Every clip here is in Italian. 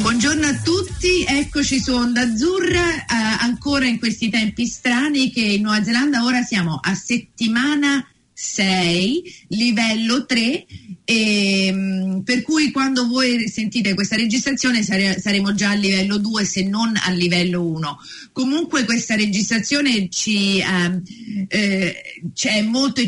Buongiorno a tutti, eccoci su Onda Azzurra, eh, ancora in questi tempi strani che in Nuova Zelanda ora siamo a settimana 6, livello 3 e, ehm, per cui quando voi sentite questa registrazione sare, saremo già a livello 2 se non a livello 1. Comunque questa registrazione ci eh, eh, è molto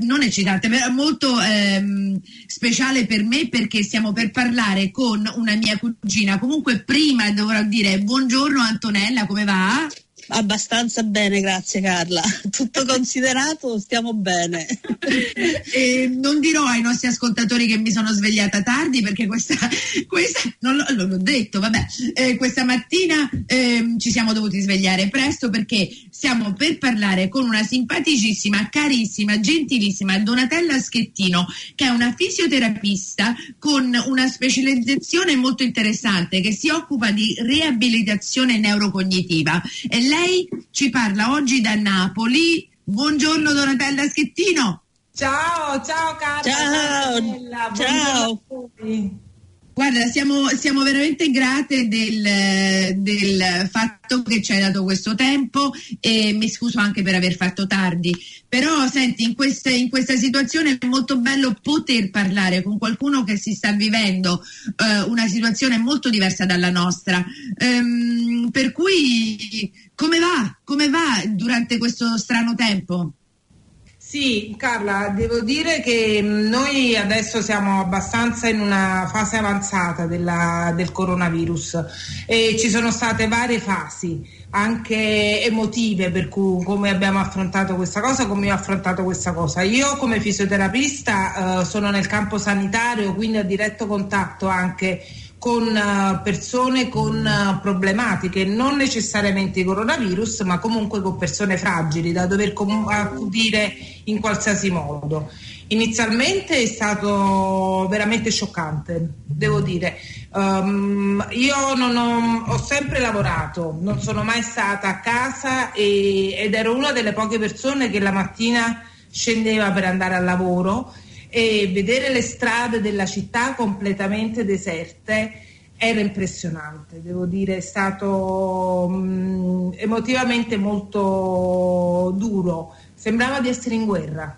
non eccitante, ma molto eh, speciale per me perché stiamo per parlare con una mia cugina. Comunque prima dovrò dire buongiorno Antonella, come va? Abbastanza bene, grazie Carla. Tutto considerato, stiamo bene. eh, non dirò ai nostri ascoltatori che mi sono svegliata tardi perché questa, questa non, l'ho, l'ho detto, vabbè, eh, questa mattina eh, ci siamo dovuti svegliare presto perché stiamo per parlare con una simpaticissima, carissima, gentilissima Donatella Schettino che è una fisioterapista con una specializzazione molto interessante che si occupa di riabilitazione neurocognitiva. E lei lei ci parla oggi da Napoli. Buongiorno Donatella Schettino. Ciao, ciao Carla. Ciao. Ciao. Guarda, siamo, siamo, veramente grate del, del, fatto che ci hai dato questo tempo e mi scuso anche per aver fatto tardi. Però senti, in questa, in questa situazione è molto bello poter parlare con qualcuno che si sta vivendo eh, una situazione molto diversa dalla nostra. Ehm, per cui come va? Come va durante questo strano tempo? Sì, Carla, devo dire che mm, noi adesso siamo abbastanza in una fase avanzata della, del coronavirus e ci sono state varie fasi, anche emotive, per cui come abbiamo affrontato questa cosa, come ho affrontato questa cosa. Io come fisioterapista eh, sono nel campo sanitario, quindi a diretto contatto anche con eh, persone con eh, problematiche, non necessariamente coronavirus, ma comunque con persone fragili da dover accudire in qualsiasi modo. Inizialmente è stato veramente scioccante, devo dire. Um, io ho, ho, sempre lavorato, non sono mai stata a casa e, ed ero una delle poche persone che la mattina scendeva per andare al lavoro e vedere le strade della città completamente deserte era impressionante, devo dire, è stato mh, emotivamente molto duro, sembrava di essere in guerra,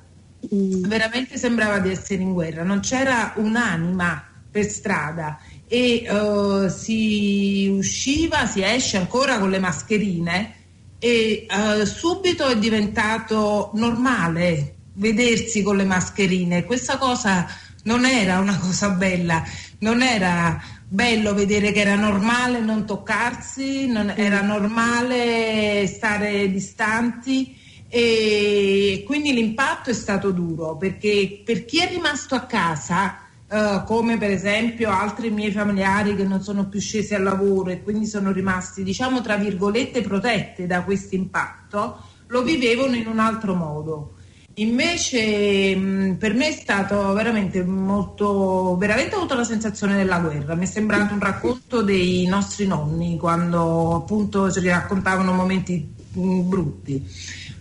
mm. veramente sembrava di essere in guerra, non c'era un'anima per strada. E uh, si usciva, si esce ancora con le mascherine e uh, subito è diventato normale vedersi con le mascherine. Questa cosa non era una cosa bella, non era bello vedere che era normale non toccarsi, non, era normale stare distanti e quindi l'impatto è stato duro perché per chi è rimasto a casa, uh, come per esempio altri miei familiari che non sono più scesi al lavoro e quindi sono rimasti diciamo tra virgolette protette da questo impatto, lo vivevano in un altro modo. Invece mh, per me è stato veramente molto, veramente ho avuto la sensazione della guerra, mi è sembrato un racconto dei nostri nonni quando appunto ci raccontavano momenti mh, brutti.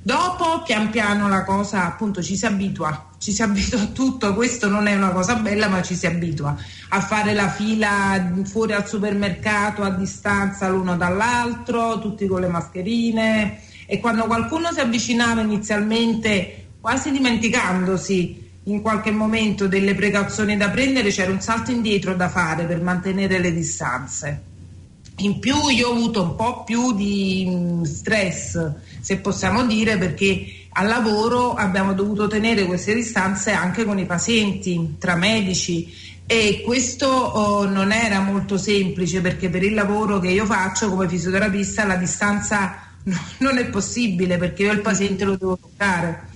Dopo pian piano la cosa appunto ci si abitua, ci si abitua a tutto, questo non è una cosa bella ma ci si abitua a fare la fila fuori al supermercato a distanza l'uno dall'altro, tutti con le mascherine. E quando qualcuno si avvicinava inizialmente quasi dimenticandosi in qualche momento delle precauzioni da prendere, c'era un salto indietro da fare per mantenere le distanze. In più io ho avuto un po' più di mm, stress, se possiamo dire, perché al lavoro abbiamo dovuto tenere queste distanze anche con i pazienti, tra medici e questo oh, non era molto semplice perché per il lavoro che io faccio come fisioterapista la distanza non è possibile perché io il paziente lo devo toccare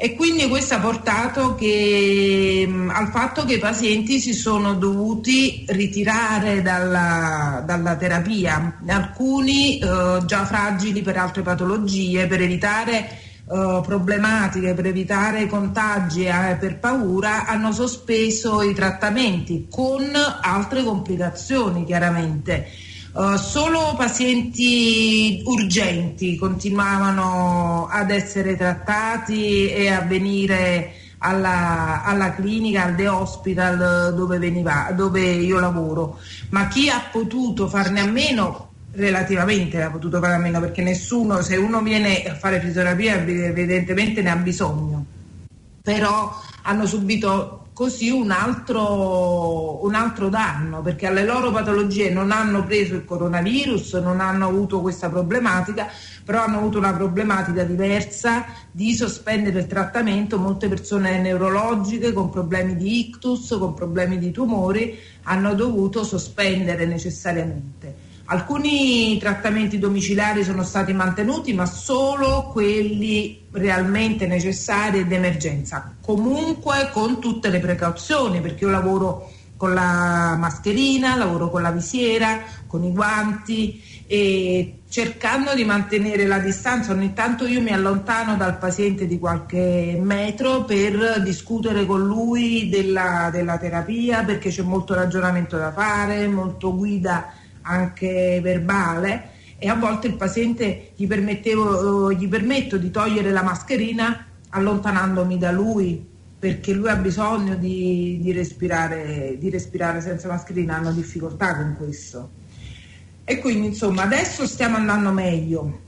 e quindi questo ha portato che, mh, al fatto che i pazienti si sono dovuti ritirare dalla, dalla terapia, alcuni eh, già fragili per altre patologie, per evitare eh, problematiche, per evitare contagi e eh, per paura, hanno sospeso i trattamenti con altre complicazioni chiaramente Uh, solo pazienti urgenti continuavano ad essere trattati e a venire alla, alla clinica, al The Hospital dove, veniva, dove io lavoro, ma chi ha potuto farne a meno? Relativamente ha potuto fare a meno perché nessuno, se uno viene a fare fisioterapia evidentemente ne ha bisogno, però hanno subito così un altro, un altro danno perché alle loro patologie non hanno preso il coronavirus, non hanno avuto questa problematica, però hanno avuto una problematica diversa di sospendere il trattamento. Molte persone neurologiche con problemi di ictus, con problemi di tumori, hanno dovuto sospendere necessariamente. Alcuni trattamenti domiciliari sono stati mantenuti, ma solo quelli realmente necessari ed emergenza. Comunque con tutte le precauzioni, perché io lavoro con la mascherina, lavoro con la visiera, con i guanti e cercando di mantenere la distanza. Ogni tanto io mi allontano dal paziente di qualche metro per discutere con lui della, della terapia, perché c'è molto ragionamento da fare, molto guida anche verbale e a volte il paziente gli, gli permetto di togliere la mascherina allontanandomi da lui perché lui ha bisogno di, di, respirare, di respirare senza mascherina, hanno difficoltà con questo. E quindi insomma adesso stiamo andando meglio.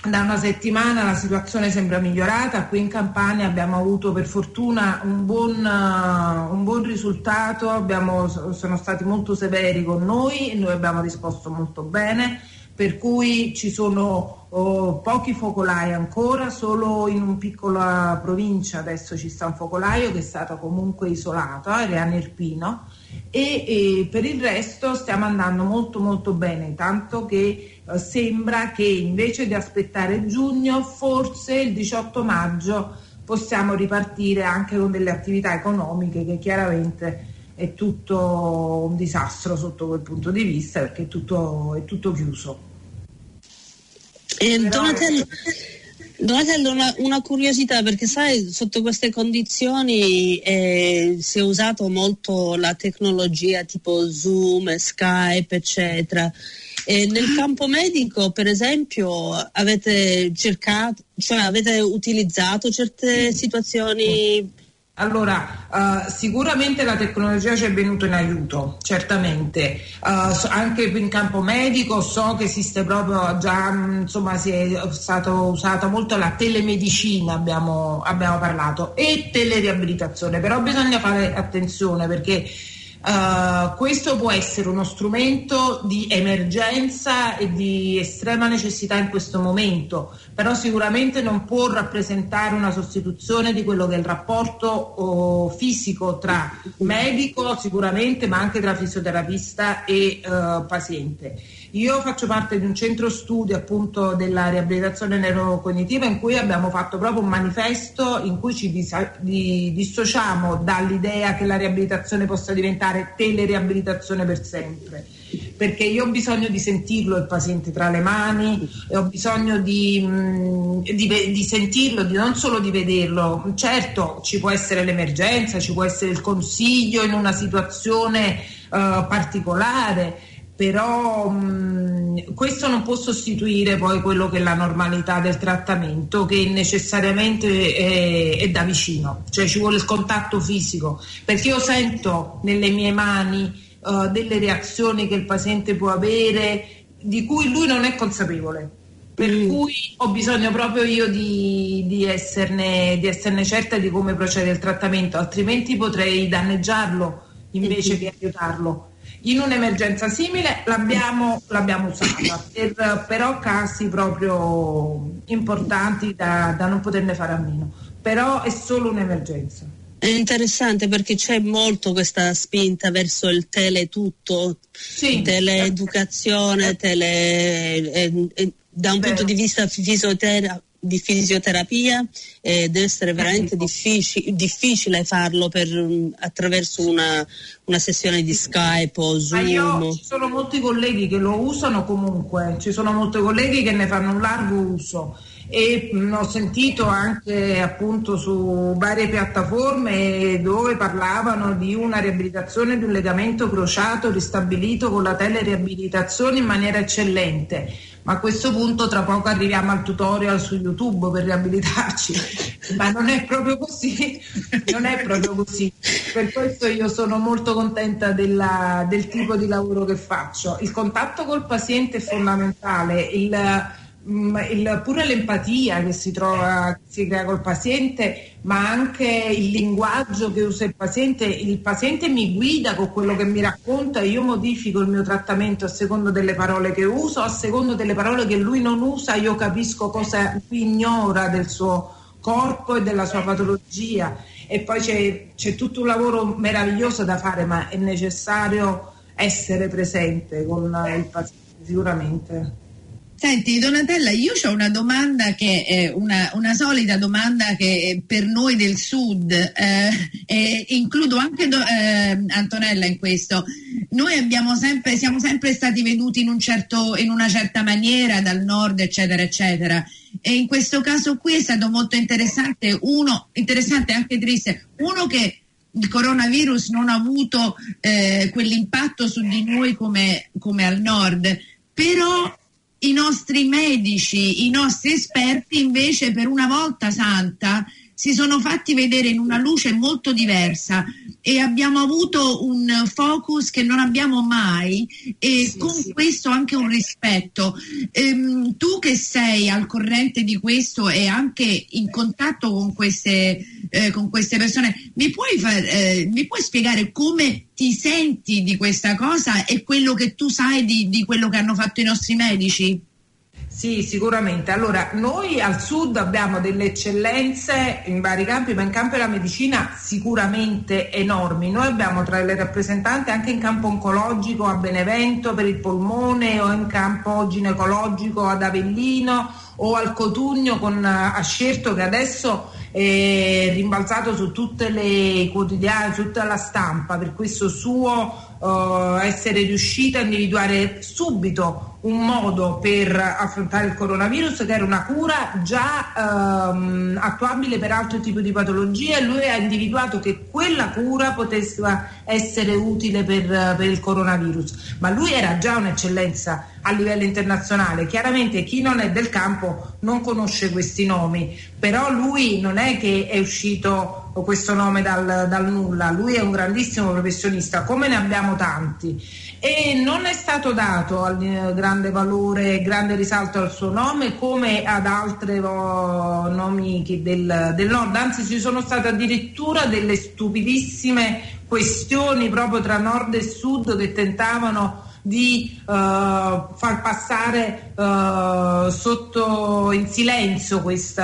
Da una settimana la situazione sembra migliorata, qui in Campania abbiamo avuto per fortuna un buon, uh, un buon risultato, abbiamo, sono stati molto severi con noi e noi abbiamo risposto molto bene, per cui ci sono oh, pochi focolai ancora, solo in una piccola provincia adesso ci sta un focolaio che è stato comunque isolato, eh, Reano Irpino, e, e per il resto stiamo andando molto molto bene, tanto che eh, sembra che invece di aspettare giugno, forse il 18 maggio possiamo ripartire anche con delle attività economiche che chiaramente è tutto un disastro sotto quel punto di vista perché è tutto, è tutto chiuso. Eh, Donatello, Donatello una, una, curiosità perché sai sotto queste condizioni eh, si è usato molto la tecnologia tipo Zoom, Skype eccetera e nel campo medico, per esempio, avete cercato, cioè avete utilizzato certe situazioni? Allora, uh, sicuramente la tecnologia ci è venuta in aiuto, certamente. Uh, anche in campo medico so che esiste proprio già, insomma, si è stata usata molto la telemedicina, abbiamo, abbiamo parlato, e teleriabilitazione, però bisogna fare attenzione perché Uh, questo può essere uno strumento di emergenza e di estrema necessità in questo momento, però sicuramente non può rappresentare una sostituzione di quello che è il rapporto oh, fisico tra medico sicuramente, ma anche tra fisioterapista e uh, paziente. Io faccio parte di un centro studio appunto della riabilitazione neurocognitiva in cui abbiamo fatto proprio un manifesto in cui ci dis- di- dissociamo dall'idea che la riabilitazione possa diventare teleriabilitazione per sempre perché io ho bisogno di sentirlo il paziente tra le mani e ho bisogno di, mh, di, di, sentirlo, di non solo di vederlo. Certo, ci può essere l'emergenza, ci può essere il consiglio in una situazione uh, particolare, però mh, questo non può sostituire poi quello che è la normalità del trattamento che necessariamente è, è, da vicino, cioè ci vuole il contatto fisico, perché io sento nelle mie mani uh, delle reazioni che il paziente può avere di cui lui non è consapevole. Per mm. cui ho bisogno proprio io di, di, esserne, di esserne certa di come procede il trattamento, altrimenti potrei danneggiarlo invece mm. che aiutarlo in un'emergenza simile l'abbiamo, l'abbiamo usata, per, però casi proprio importanti da, da non poterne fare a meno, però è solo un'emergenza. È interessante perché c'è molto questa spinta verso il teletutto, sì, teleeducazione, tele, eh, eh, da un Beh. punto di vista fisioterapico di fisioterapia eh, deve essere veramente difficile, difficile farlo per, mm, attraverso una, una, sessione di Skype o Zoom. Io, ci sono molti colleghi che lo usano comunque, ci sono molti colleghi che ne fanno un largo uso. E mh, ho sentito anche appunto su varie piattaforme dove parlavano di una riabilitazione di un legamento crociato ristabilito con la teleriabilitazione in maniera eccellente ma a questo punto tra poco arriviamo al tutorial su YouTube per riabilitarci, ma non è proprio così, non è proprio così. Per questo io sono molto contenta della, del tipo di lavoro che faccio. Il contatto col paziente è fondamentale, il, il, pure l'empatia che si trova, che si crea col paziente, ma anche il linguaggio che usa il paziente. Il paziente mi guida con quello che mi racconta e io modifico il mio trattamento a secondo delle parole che uso, a secondo delle parole che lui non usa, io capisco cosa lui ignora del suo corpo e della sua patologia. E poi c'è, c'è tutto un lavoro meraviglioso da fare, ma è necessario essere presente con il paziente, sicuramente. Senti Donatella, io ho una domanda che è una, una, solita domanda che per noi del sud, eh, e includo anche do, eh, Antonella in questo. Noi sempre, siamo sempre stati veduti in, un certo, in una certa maniera dal nord, eccetera, eccetera. E in questo caso qui è stato molto interessante, uno, interessante anche triste, uno che il coronavirus non ha avuto eh, quell'impatto su di noi come, come al nord, però i nostri medici, i nostri esperti invece per una volta santa si sono fatti vedere in una luce molto diversa e abbiamo avuto un focus che non abbiamo mai e sì, con sì. questo anche un rispetto. Ehm, tu che sei al corrente di questo e anche in contatto con queste, eh, con queste persone, mi puoi, far, eh, mi puoi, spiegare come ti senti di questa cosa e quello che tu sai di, di quello che hanno fatto i nostri medici? Sì, sicuramente. Allora, noi al sud abbiamo delle eccellenze in vari campi, ma in campo della medicina sicuramente enormi. Noi abbiamo tra le rappresentanti anche in campo oncologico a Benevento per il polmone o in campo ginecologico ad Avellino o al Cotugno con Ascerto che adesso è rimbalzato su tutte le quotidiane, su tutta la stampa per questo suo uh, essere riuscito a individuare subito un modo per affrontare il coronavirus che era una cura già um, attuabile per altri tipi di patologie e lui ha individuato che quella cura potesse essere utile per, per il coronavirus. Ma lui era già un'eccellenza a livello internazionale. Chiaramente chi non è del campo non conosce questi nomi, però lui non è che è uscito questo nome dal, dal nulla, lui è un grandissimo professionista, come ne abbiamo tanti e non è stato dato grande valore, grande risalto al suo nome come ad altri oh, nomi del, del, nord, anzi ci sono state addirittura delle stupidissime questioni proprio tra nord e sud che tentavano di uh, far passare uh, sotto in silenzio questo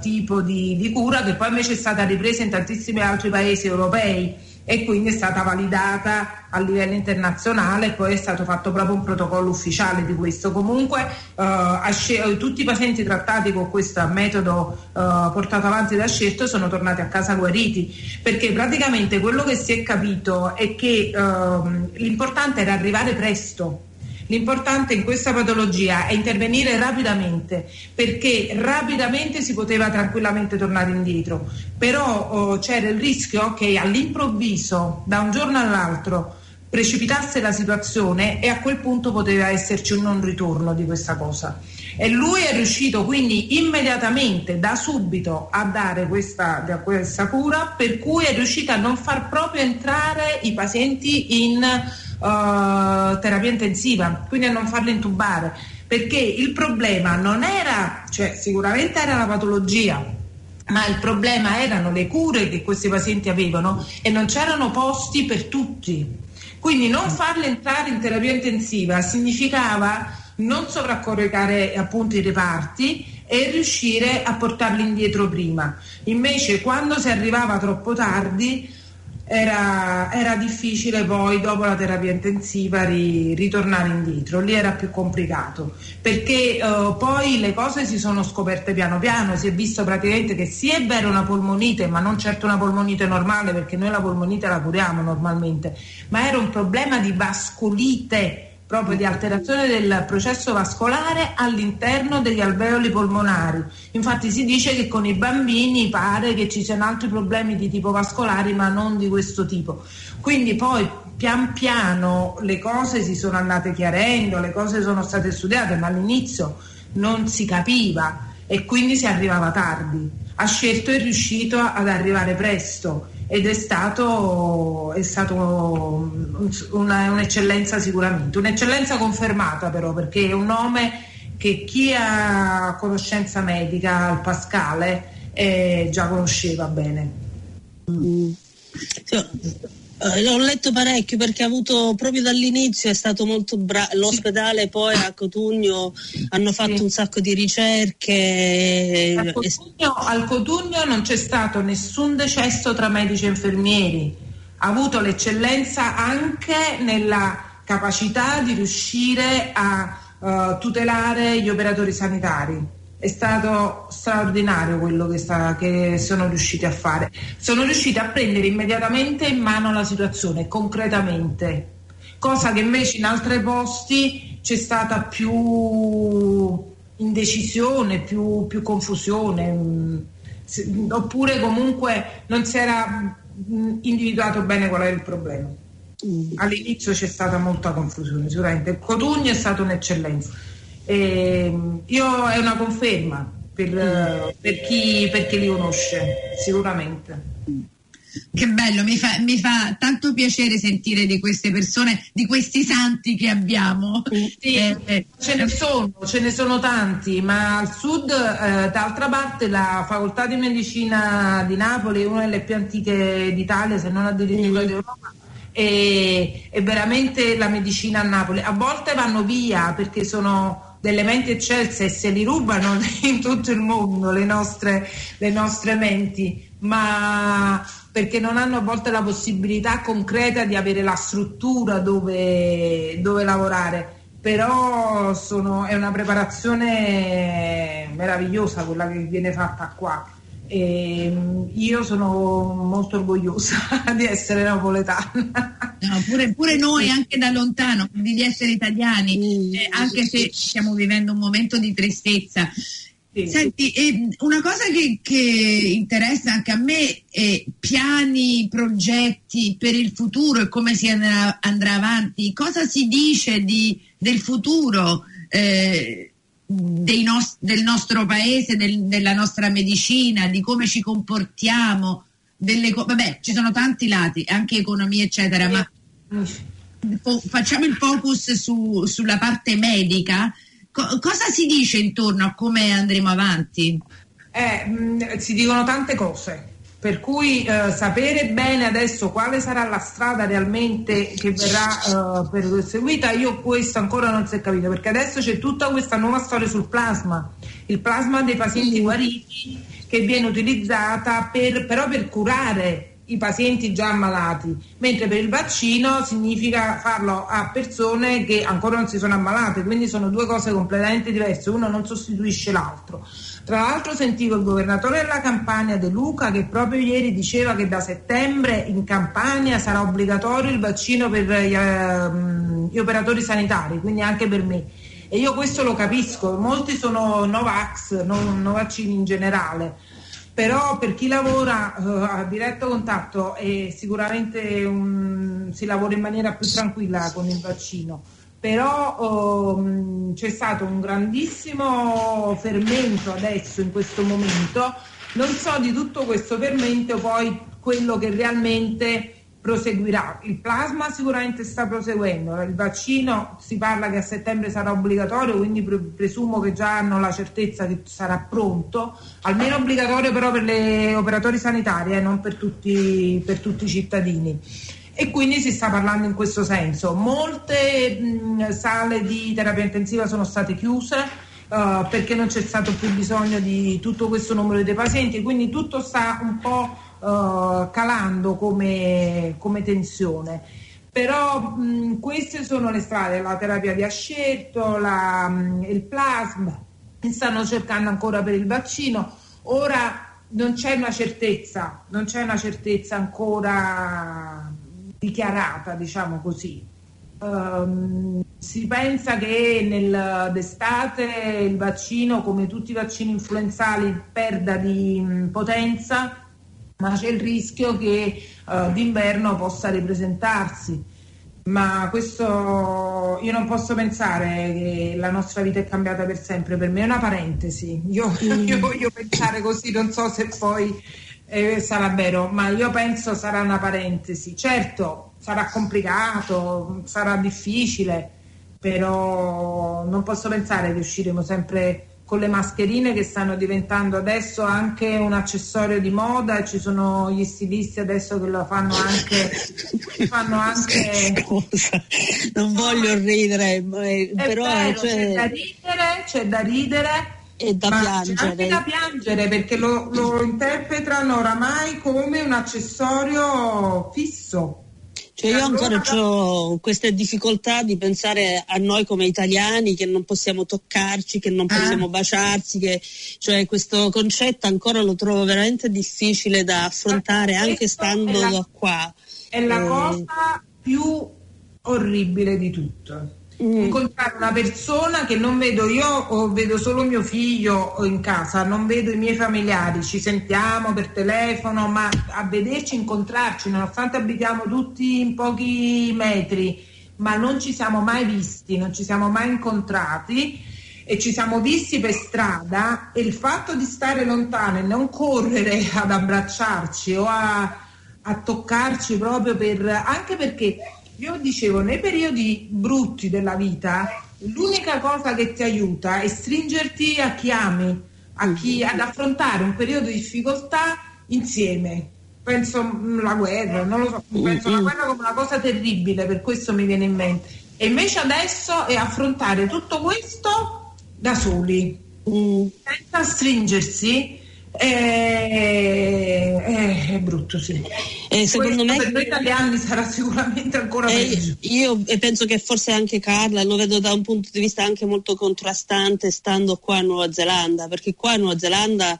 tipo di, di cura che poi invece è stata ripresa in tantissimi altri paesi europei e quindi è stata validata a livello internazionale e poi è stato fatto proprio un protocollo ufficiale di questo. Comunque eh, tutti i pazienti trattati con questo metodo eh, portato avanti da Scelto sono tornati a casa guariti perché praticamente quello che si è capito è che eh, l'importante era arrivare presto L'importante in questa patologia è intervenire rapidamente perché rapidamente si poteva tranquillamente tornare indietro, però oh, c'era il rischio che all'improvviso, da un giorno all'altro, precipitasse la situazione e a quel punto poteva esserci un non ritorno di questa cosa. E lui è riuscito quindi immediatamente, da subito, a dare questa, questa cura, per cui è riuscito a non far proprio entrare i pazienti in uh, terapia intensiva, quindi a non farli intubare, perché il problema non era, cioè sicuramente era la patologia, ma il problema erano le cure che questi pazienti avevano e non c'erano posti per tutti. Quindi non farli entrare in terapia intensiva significava non sovraccaricare appunto i reparti e riuscire a portarli indietro prima. Invece quando si arrivava troppo tardi era, era, difficile poi dopo la terapia intensiva ri, ritornare indietro, lì era più complicato perché uh, poi le cose si sono scoperte piano piano, si è visto praticamente che sì è vero una polmonite ma non certo una polmonite normale perché noi la polmonite la curiamo normalmente, ma era un problema di vascolite proprio di alterazione del processo vascolare all'interno degli alveoli polmonari. Infatti si dice che con i bambini pare che ci siano altri problemi di tipo vascolari ma non di questo tipo. Quindi poi pian piano le cose si sono andate chiarendo, le cose sono state studiate, ma all'inizio non si capiva e quindi si arrivava tardi. Ha scelto e riuscito ad arrivare presto ed è stato, è stato una, un'eccellenza sicuramente, un'eccellenza confermata però perché è un nome che chi ha conoscenza medica al Pascale eh, già conosceva bene. Mm. Eh, l'ho letto parecchio perché ha avuto proprio dall'inizio è stato molto bravo. L'ospedale poi a Cotugno hanno fatto un sacco di ricerche. Al Cotugno, al Cotugno, non c'è stato nessun decesso tra medici e infermieri. Ha avuto l'eccellenza anche nella capacità di riuscire a uh, tutelare gli operatori sanitari è stato straordinario quello che, sta, che, sono riusciti a fare. Sono riusciti a prendere immediatamente in mano la situazione, concretamente, cosa che invece in altri posti c'è stata più indecisione, più, più confusione, mm, oppure comunque non si era mm, individuato bene qual era il problema. Mm. All'inizio c'è stata molta confusione, sicuramente. Cotugno è stata un'eccellenza eh, io è una conferma per, per, chi, per chi li conosce, sicuramente. Che bello, mi fa, mi fa, tanto piacere sentire di queste persone, di questi santi che abbiamo. Sì, eh, eh. ce ne sono, ce ne sono tanti, ma al sud, eh, d'altra parte, la facoltà di medicina di Napoli è una delle più antiche d'Italia, se non addirittura mm. d'Europa e, e veramente la medicina a Napoli. A volte vanno via perché sono delle menti eccelse e se li rubano in tutto il mondo le nostre, le nostre menti, ma perché non hanno a volte la possibilità concreta di avere la struttura dove, dove lavorare. Però sono, è una preparazione meravigliosa quella che viene fatta qua e ehm, io sono molto orgogliosa di essere napoletana. No, pure, pure, noi, anche da lontano, di essere italiani, eh, anche se stiamo vivendo un momento di tristezza. Sì. Senti, eh, una cosa che, che, interessa anche a me è piani, progetti per il futuro e come si andrà, andrà avanti. Cosa si dice di, del futuro? Eh, nos- del nostro paese, del, della nostra medicina, di come ci comportiamo, co- vabbè, ci sono tanti lati, anche economia, eccetera, ma facciamo il focus su, sulla parte medica. Co- cosa si dice intorno a come andremo avanti? Eh, mh, si dicono tante cose. Per cui eh, sapere bene adesso quale sarà la strada realmente che verrà eh, perseguita, io questo ancora non si è capito, perché adesso c'è tutta questa nuova storia sul plasma, il plasma dei pazienti guariti che viene utilizzata per, però per curare i pazienti già ammalati, mentre per il vaccino significa farlo a persone che ancora non si sono ammalate, quindi sono due cose completamente diverse, uno non sostituisce l'altro. Tra l'altro sentivo il governatore della Campania De Luca che proprio ieri diceva che da settembre in Campania sarà obbligatorio il vaccino per gli, uh, gli operatori sanitari, quindi anche per me. E io questo lo capisco, molti sono Novax, non, no vaccini in generale, però per chi lavora uh, a diretto contatto sicuramente un, si lavora in maniera più tranquilla con il vaccino. Però um, c'è stato un grandissimo fermento adesso in questo momento, non so di tutto questo fermento poi quello che realmente proseguirà. Il plasma sicuramente sta proseguendo, il vaccino si parla che a settembre sarà obbligatorio, quindi presumo che già hanno la certezza che sarà pronto, almeno obbligatorio però per gli operatori sanitari, eh, non per tutti, per tutti i cittadini e quindi si sta parlando in questo senso. Molte mh, sale di terapia intensiva sono state chiuse uh, perché non c'è stato più bisogno di tutto questo numero di pazienti, quindi tutto sta un po' uh, calando come, come, tensione. Però mh, queste sono le strade, la terapia di ascerto, la, mh, il plasma, stanno cercando ancora per il vaccino. Ora non c'è una certezza, non c'è una certezza ancora dichiarata, diciamo così. Um, si pensa che nel, d'estate il vaccino, come tutti i vaccini influenzali, perda di potenza, ma c'è il rischio che uh, d'inverno possa ripresentarsi ma questo io non posso pensare che la nostra vita è cambiata per sempre, per me è una parentesi. Io, io voglio pensare così, non so se poi eh, sarà vero, ma io penso sarà una parentesi. Certo, sarà complicato, sarà difficile, però non posso pensare che usciremo sempre con le mascherine che stanno diventando adesso anche un accessorio di moda e ci sono gli stilisti adesso che lo fanno anche fanno anche Scusa, non voglio ridere però vero, cioè... c'è da ridere c'è da ridere e da piangere. C'è anche da piangere perché lo, lo interpretano oramai come un accessorio fisso cioè io ancora ho queste difficoltà di pensare a noi come italiani che non possiamo toccarci, che non possiamo ah. baciarsi, che, cioè questo concetto ancora lo trovo veramente difficile da affrontare anche stando la, qua. È la eh. cosa più orribile di tutto. Incontrare una persona che non vedo io o vedo solo mio figlio in casa, non vedo i miei familiari, ci sentiamo per telefono, ma a vederci, incontrarci, nonostante abitiamo tutti in pochi metri, ma non ci siamo mai visti, non ci siamo mai incontrati e ci siamo visti per strada e il fatto di stare lontano e non correre ad abbracciarci o a, a toccarci proprio per anche perché io dicevo, nei periodi brutti della vita, l'unica cosa che ti aiuta è stringerti a chi ami, a chi, ad affrontare un periodo di difficoltà insieme. Penso alla guerra, non lo so, penso alla guerra come una cosa terribile, per questo mi viene in mente. E invece adesso è affrontare tutto questo da soli, mm. senza stringersi è, è, è brutto, sì. Eh, secondo me per noi italiani sarà sicuramente ancora eh, peggio. Io penso che forse anche Carla lo vedo da un punto di vista anche molto contrastante stando qua a Nuova Zelanda, perché qua a Nuova Zelanda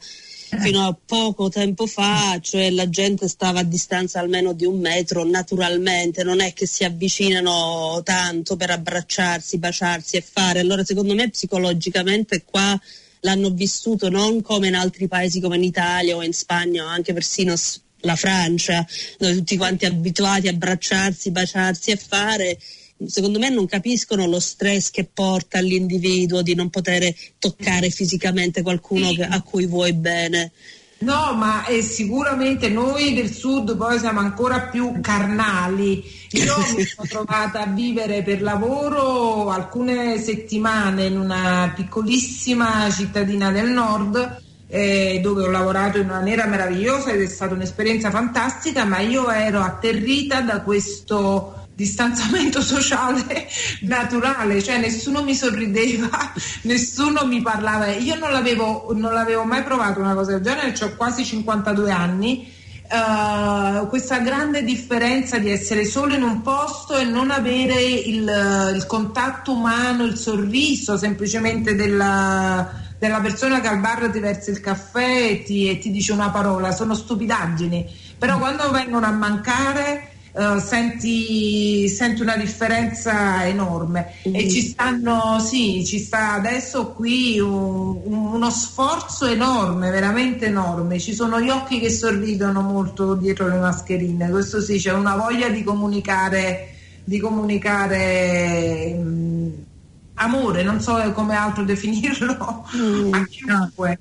fino a poco tempo fa, cioè la gente stava a distanza almeno di un metro naturalmente, non è che si avvicinano tanto per abbracciarsi, baciarsi e fare. Allora secondo me psicologicamente qua l'hanno vissuto non come in altri paesi come in Italia o in Spagna o anche persino la Francia, dove tutti quanti abituati a abbracciarsi, baciarsi e fare secondo me non capiscono lo stress che porta all'individuo di non poter toccare fisicamente qualcuno sì. a cui vuoi bene. No, ma eh, sicuramente noi del sud poi siamo ancora più carnali. Io mi sono trovata a vivere per lavoro alcune settimane in una piccolissima cittadina del nord eh, dove ho lavorato in una nera meravigliosa ed è stata un'esperienza fantastica, ma io ero atterrita da questo distanziamento sociale naturale, cioè nessuno mi sorrideva, nessuno mi parlava. Io non l'avevo, non l'avevo mai provato una cosa del genere, ho quasi 52 anni. Uh, questa grande differenza di essere solo in un posto e non avere il, il contatto umano, il sorriso semplicemente della, della, persona che al bar ti versa il caffè e ti, e ti dice una parola, sono stupidaggini, però quando vengono a mancare uh, senti, senti, una differenza enorme. Mm. e ci stanno, sì, ci sta adesso qui un, uno sforzo enorme, veramente enorme, ci sono gli occhi che sorridono molto dietro le mascherine, questo sì, c'è una voglia di comunicare, di comunicare mh, mm, amore, non so come altro definirlo, mm. a chiunque.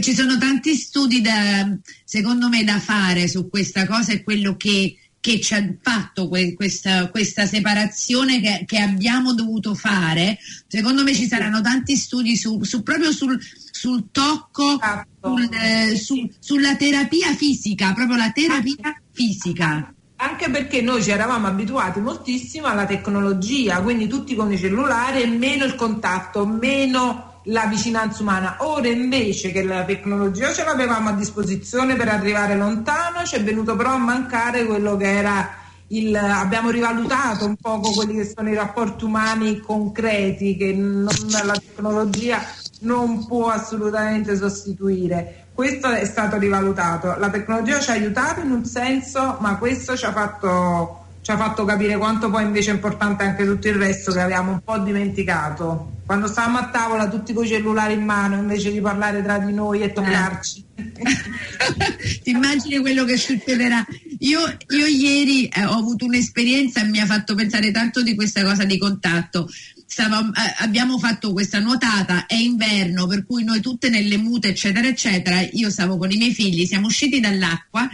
Ci sono tanti studi da, secondo me da fare su questa cosa e quello che che ci ha fatto que- questa, questa, separazione che, che, abbiamo dovuto fare, secondo me ci saranno tanti studi su, su proprio sul, sul tocco, esatto. sul, eh, su, sulla terapia fisica, proprio la terapia fisica. Anche perché noi ci eravamo abituati moltissimo alla tecnologia, quindi tutti con i cellulari e meno il contatto, meno la vicinanza umana. Ora invece che la tecnologia ce l'avevamo a disposizione per arrivare lontano, ci è venuto però a mancare quello che era il, abbiamo rivalutato un poco quelli che sono i rapporti umani concreti che non, la tecnologia non può assolutamente sostituire. Questo è stato rivalutato. La tecnologia ci ha aiutato in un senso, ma questo ci ha fatto ci ha fatto capire quanto poi invece è importante anche tutto il resto che avevamo un po' dimenticato. Quando stavamo a tavola tutti con i cellulari in mano invece di parlare tra di noi e toccarci. Ti immagini quello che succederà? Io, io ieri eh, ho avuto un'esperienza e mi ha fatto pensare tanto di questa cosa di contatto. Stava, eh, abbiamo fatto questa nuotata, è inverno, per cui noi tutte nelle mute, eccetera, eccetera. Io stavo con i miei figli, siamo usciti dall'acqua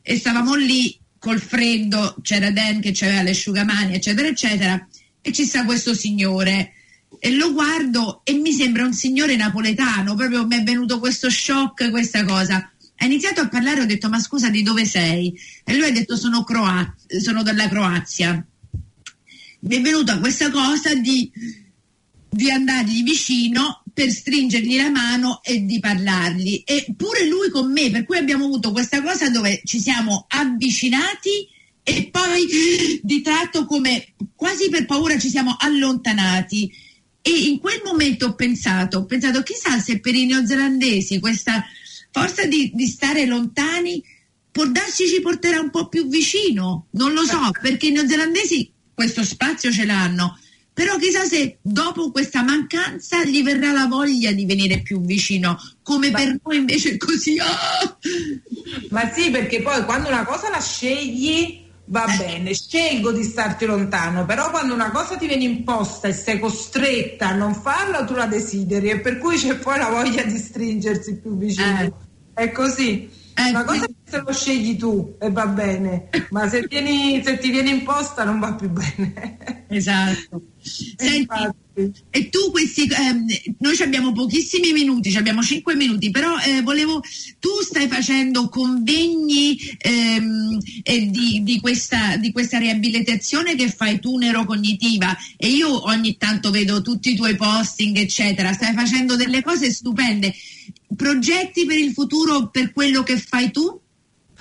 e stavamo lì col freddo, c'era Dan che aveva le asciugamani, eccetera, eccetera, e ci sta questo signore. E lo guardo e mi sembra un signore napoletano, proprio mi è venuto questo shock, questa cosa. Ha iniziato a parlare, ho detto, ma scusa, di dove sei? E lui ha detto, sono, Croaz- sono della Croazia. Mi è venuta questa cosa di, di andargli vicino per stringergli la mano e di parlargli. E pure lui con me, per cui abbiamo avuto questa cosa dove ci siamo avvicinati e poi di tratto come quasi per paura ci siamo allontanati. E in quel momento ho pensato, ho pensato chissà se per i neozelandesi questa forza di, di stare lontani può darsi ci porterà un po' più vicino, non lo so, perché i neozelandesi questo spazio ce l'hanno, però chissà se dopo questa mancanza gli verrà la voglia di venire più vicino, come Ma... per noi invece è così. Oh! Ma sì, perché poi quando una cosa la scegli va eh. bene, scelgo di starti lontano, però quando una cosa ti viene imposta e sei costretta a non farla, tu la desideri e per cui c'è poi la voglia di stringersi più vicino. Eh. È così. Eh, una cosa è se lo scegli tu e va bene, ma se, vieni, se ti viene imposta non va più bene. Esatto. Senti, e tu questi, ehm, noi abbiamo pochissimi minuti, abbiamo cinque minuti, però eh, volevo, tu stai facendo convegni ehm, di, di, questa, di, questa, riabilitazione che fai tu neurocognitiva e io ogni tanto vedo tutti i tuoi posting, eccetera, stai facendo delle cose stupende. Progetti per il futuro per quello che fai tu?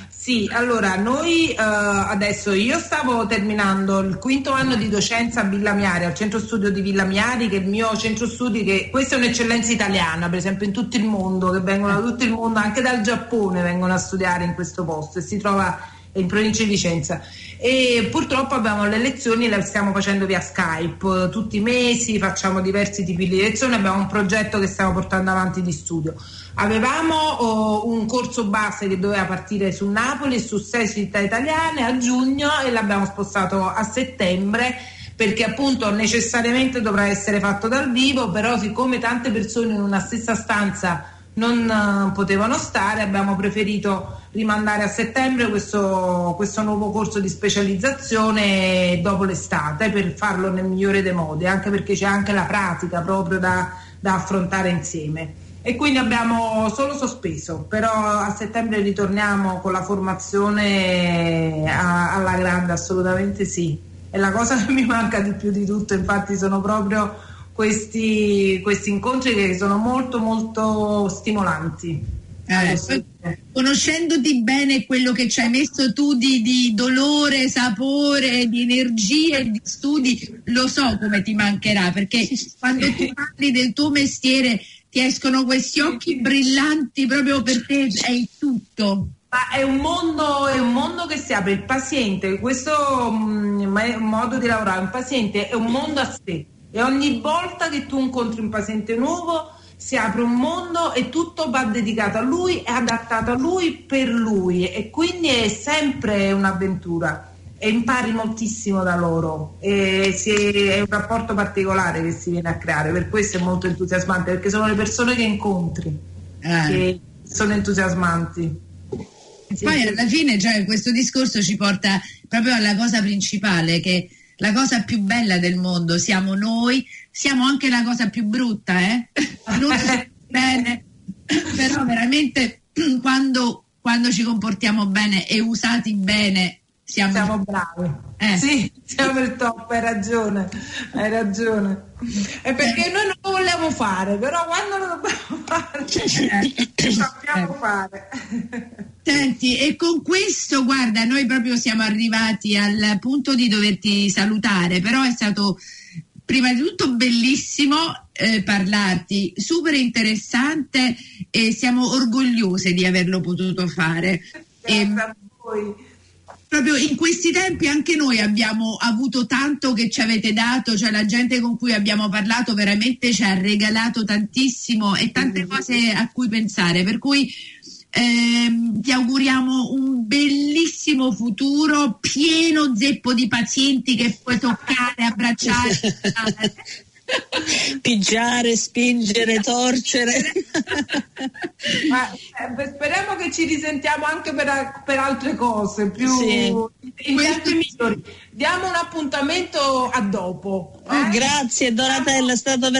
Sì, allora noi uh, adesso io stavo terminando il quinto anno di docenza a Villa Miari, al centro studio di Villa Miari, che è il mio centro studi, che questa è un'eccellenza italiana, per esempio in tutto il mondo, che vengono da tutto il mondo, anche dal Giappone vengono a studiare in questo posto e si trova in provincia di Vicenza. E purtroppo abbiamo le lezioni, le stiamo facendo via Skype, tutti i mesi facciamo diversi tipi di lezioni, abbiamo un progetto che stiamo portando avanti di studio. Avevamo oh, un corso base che doveva partire su Napoli su sei città italiane a giugno e l'abbiamo spostato a settembre perché appunto necessariamente dovrà essere fatto dal vivo, però siccome tante persone in una stessa stanza non uh, potevano stare, abbiamo preferito rimandare a settembre questo, questo, nuovo corso di specializzazione dopo l'estate per farlo nel migliore dei modi, anche perché c'è anche la pratica proprio da, da affrontare insieme e quindi abbiamo solo sospeso, però a settembre ritorniamo con la formazione a, alla grande, assolutamente sì. È la cosa che mi manca di più di tutto, infatti sono proprio questi, questi incontri che sono molto molto stimolanti. Eh, conoscendoti bene quello che ci hai messo tu di, di, dolore, sapore, di energie, di studi, lo so come ti mancherà perché quando tu parli del tuo mestiere ti escono questi occhi brillanti proprio per te, è il tutto. Ma è un, mondo, è un mondo che si apre, il paziente, questo mh, mm, modo di lavorare, un paziente è un mondo a sé e ogni volta che tu incontri un paziente nuovo si apre un mondo e tutto va dedicato a lui, è adattato a lui per lui e quindi è sempre un'avventura e impari moltissimo da loro e si, è un rapporto particolare che si viene a creare, per questo è molto entusiasmante perché sono le persone che incontri eh. che sono entusiasmanti. Sì. Poi alla fine cioè, questo discorso ci porta proprio alla cosa principale che la cosa più bella del mondo siamo noi, siamo anche la cosa più brutta, eh? Non bene, però veramente quando, quando ci comportiamo bene e usati bene siamo, siamo bravi. Eh. Sì, siamo il top, hai ragione, hai ragione. È perché noi non lo vogliamo fare, però quando lo dobbiamo fare, eh. sappiamo eh. fare. Senti, e con questo, guarda, noi proprio siamo arrivati al punto di doverti salutare, però è stato prima di tutto bellissimo eh, parlarti, super interessante e siamo orgogliose di averlo potuto fare. Grazie e, a voi. proprio in questi tempi anche noi abbiamo avuto tanto che ci avete dato, cioè la gente con cui abbiamo parlato veramente ci ha regalato tantissimo e tante cose a cui pensare, per cui ehm, ti auguriamo un bellissimo futuro pieno zeppo di pazienti che puoi toccare, abbracciare. Pigiare, spingere, torcere. Ma, eh, speriamo che ci risentiamo anche per, per altre cose, più Sì. Diamo un appuntamento a dopo. Oh, grazie Donatella, è stato veramente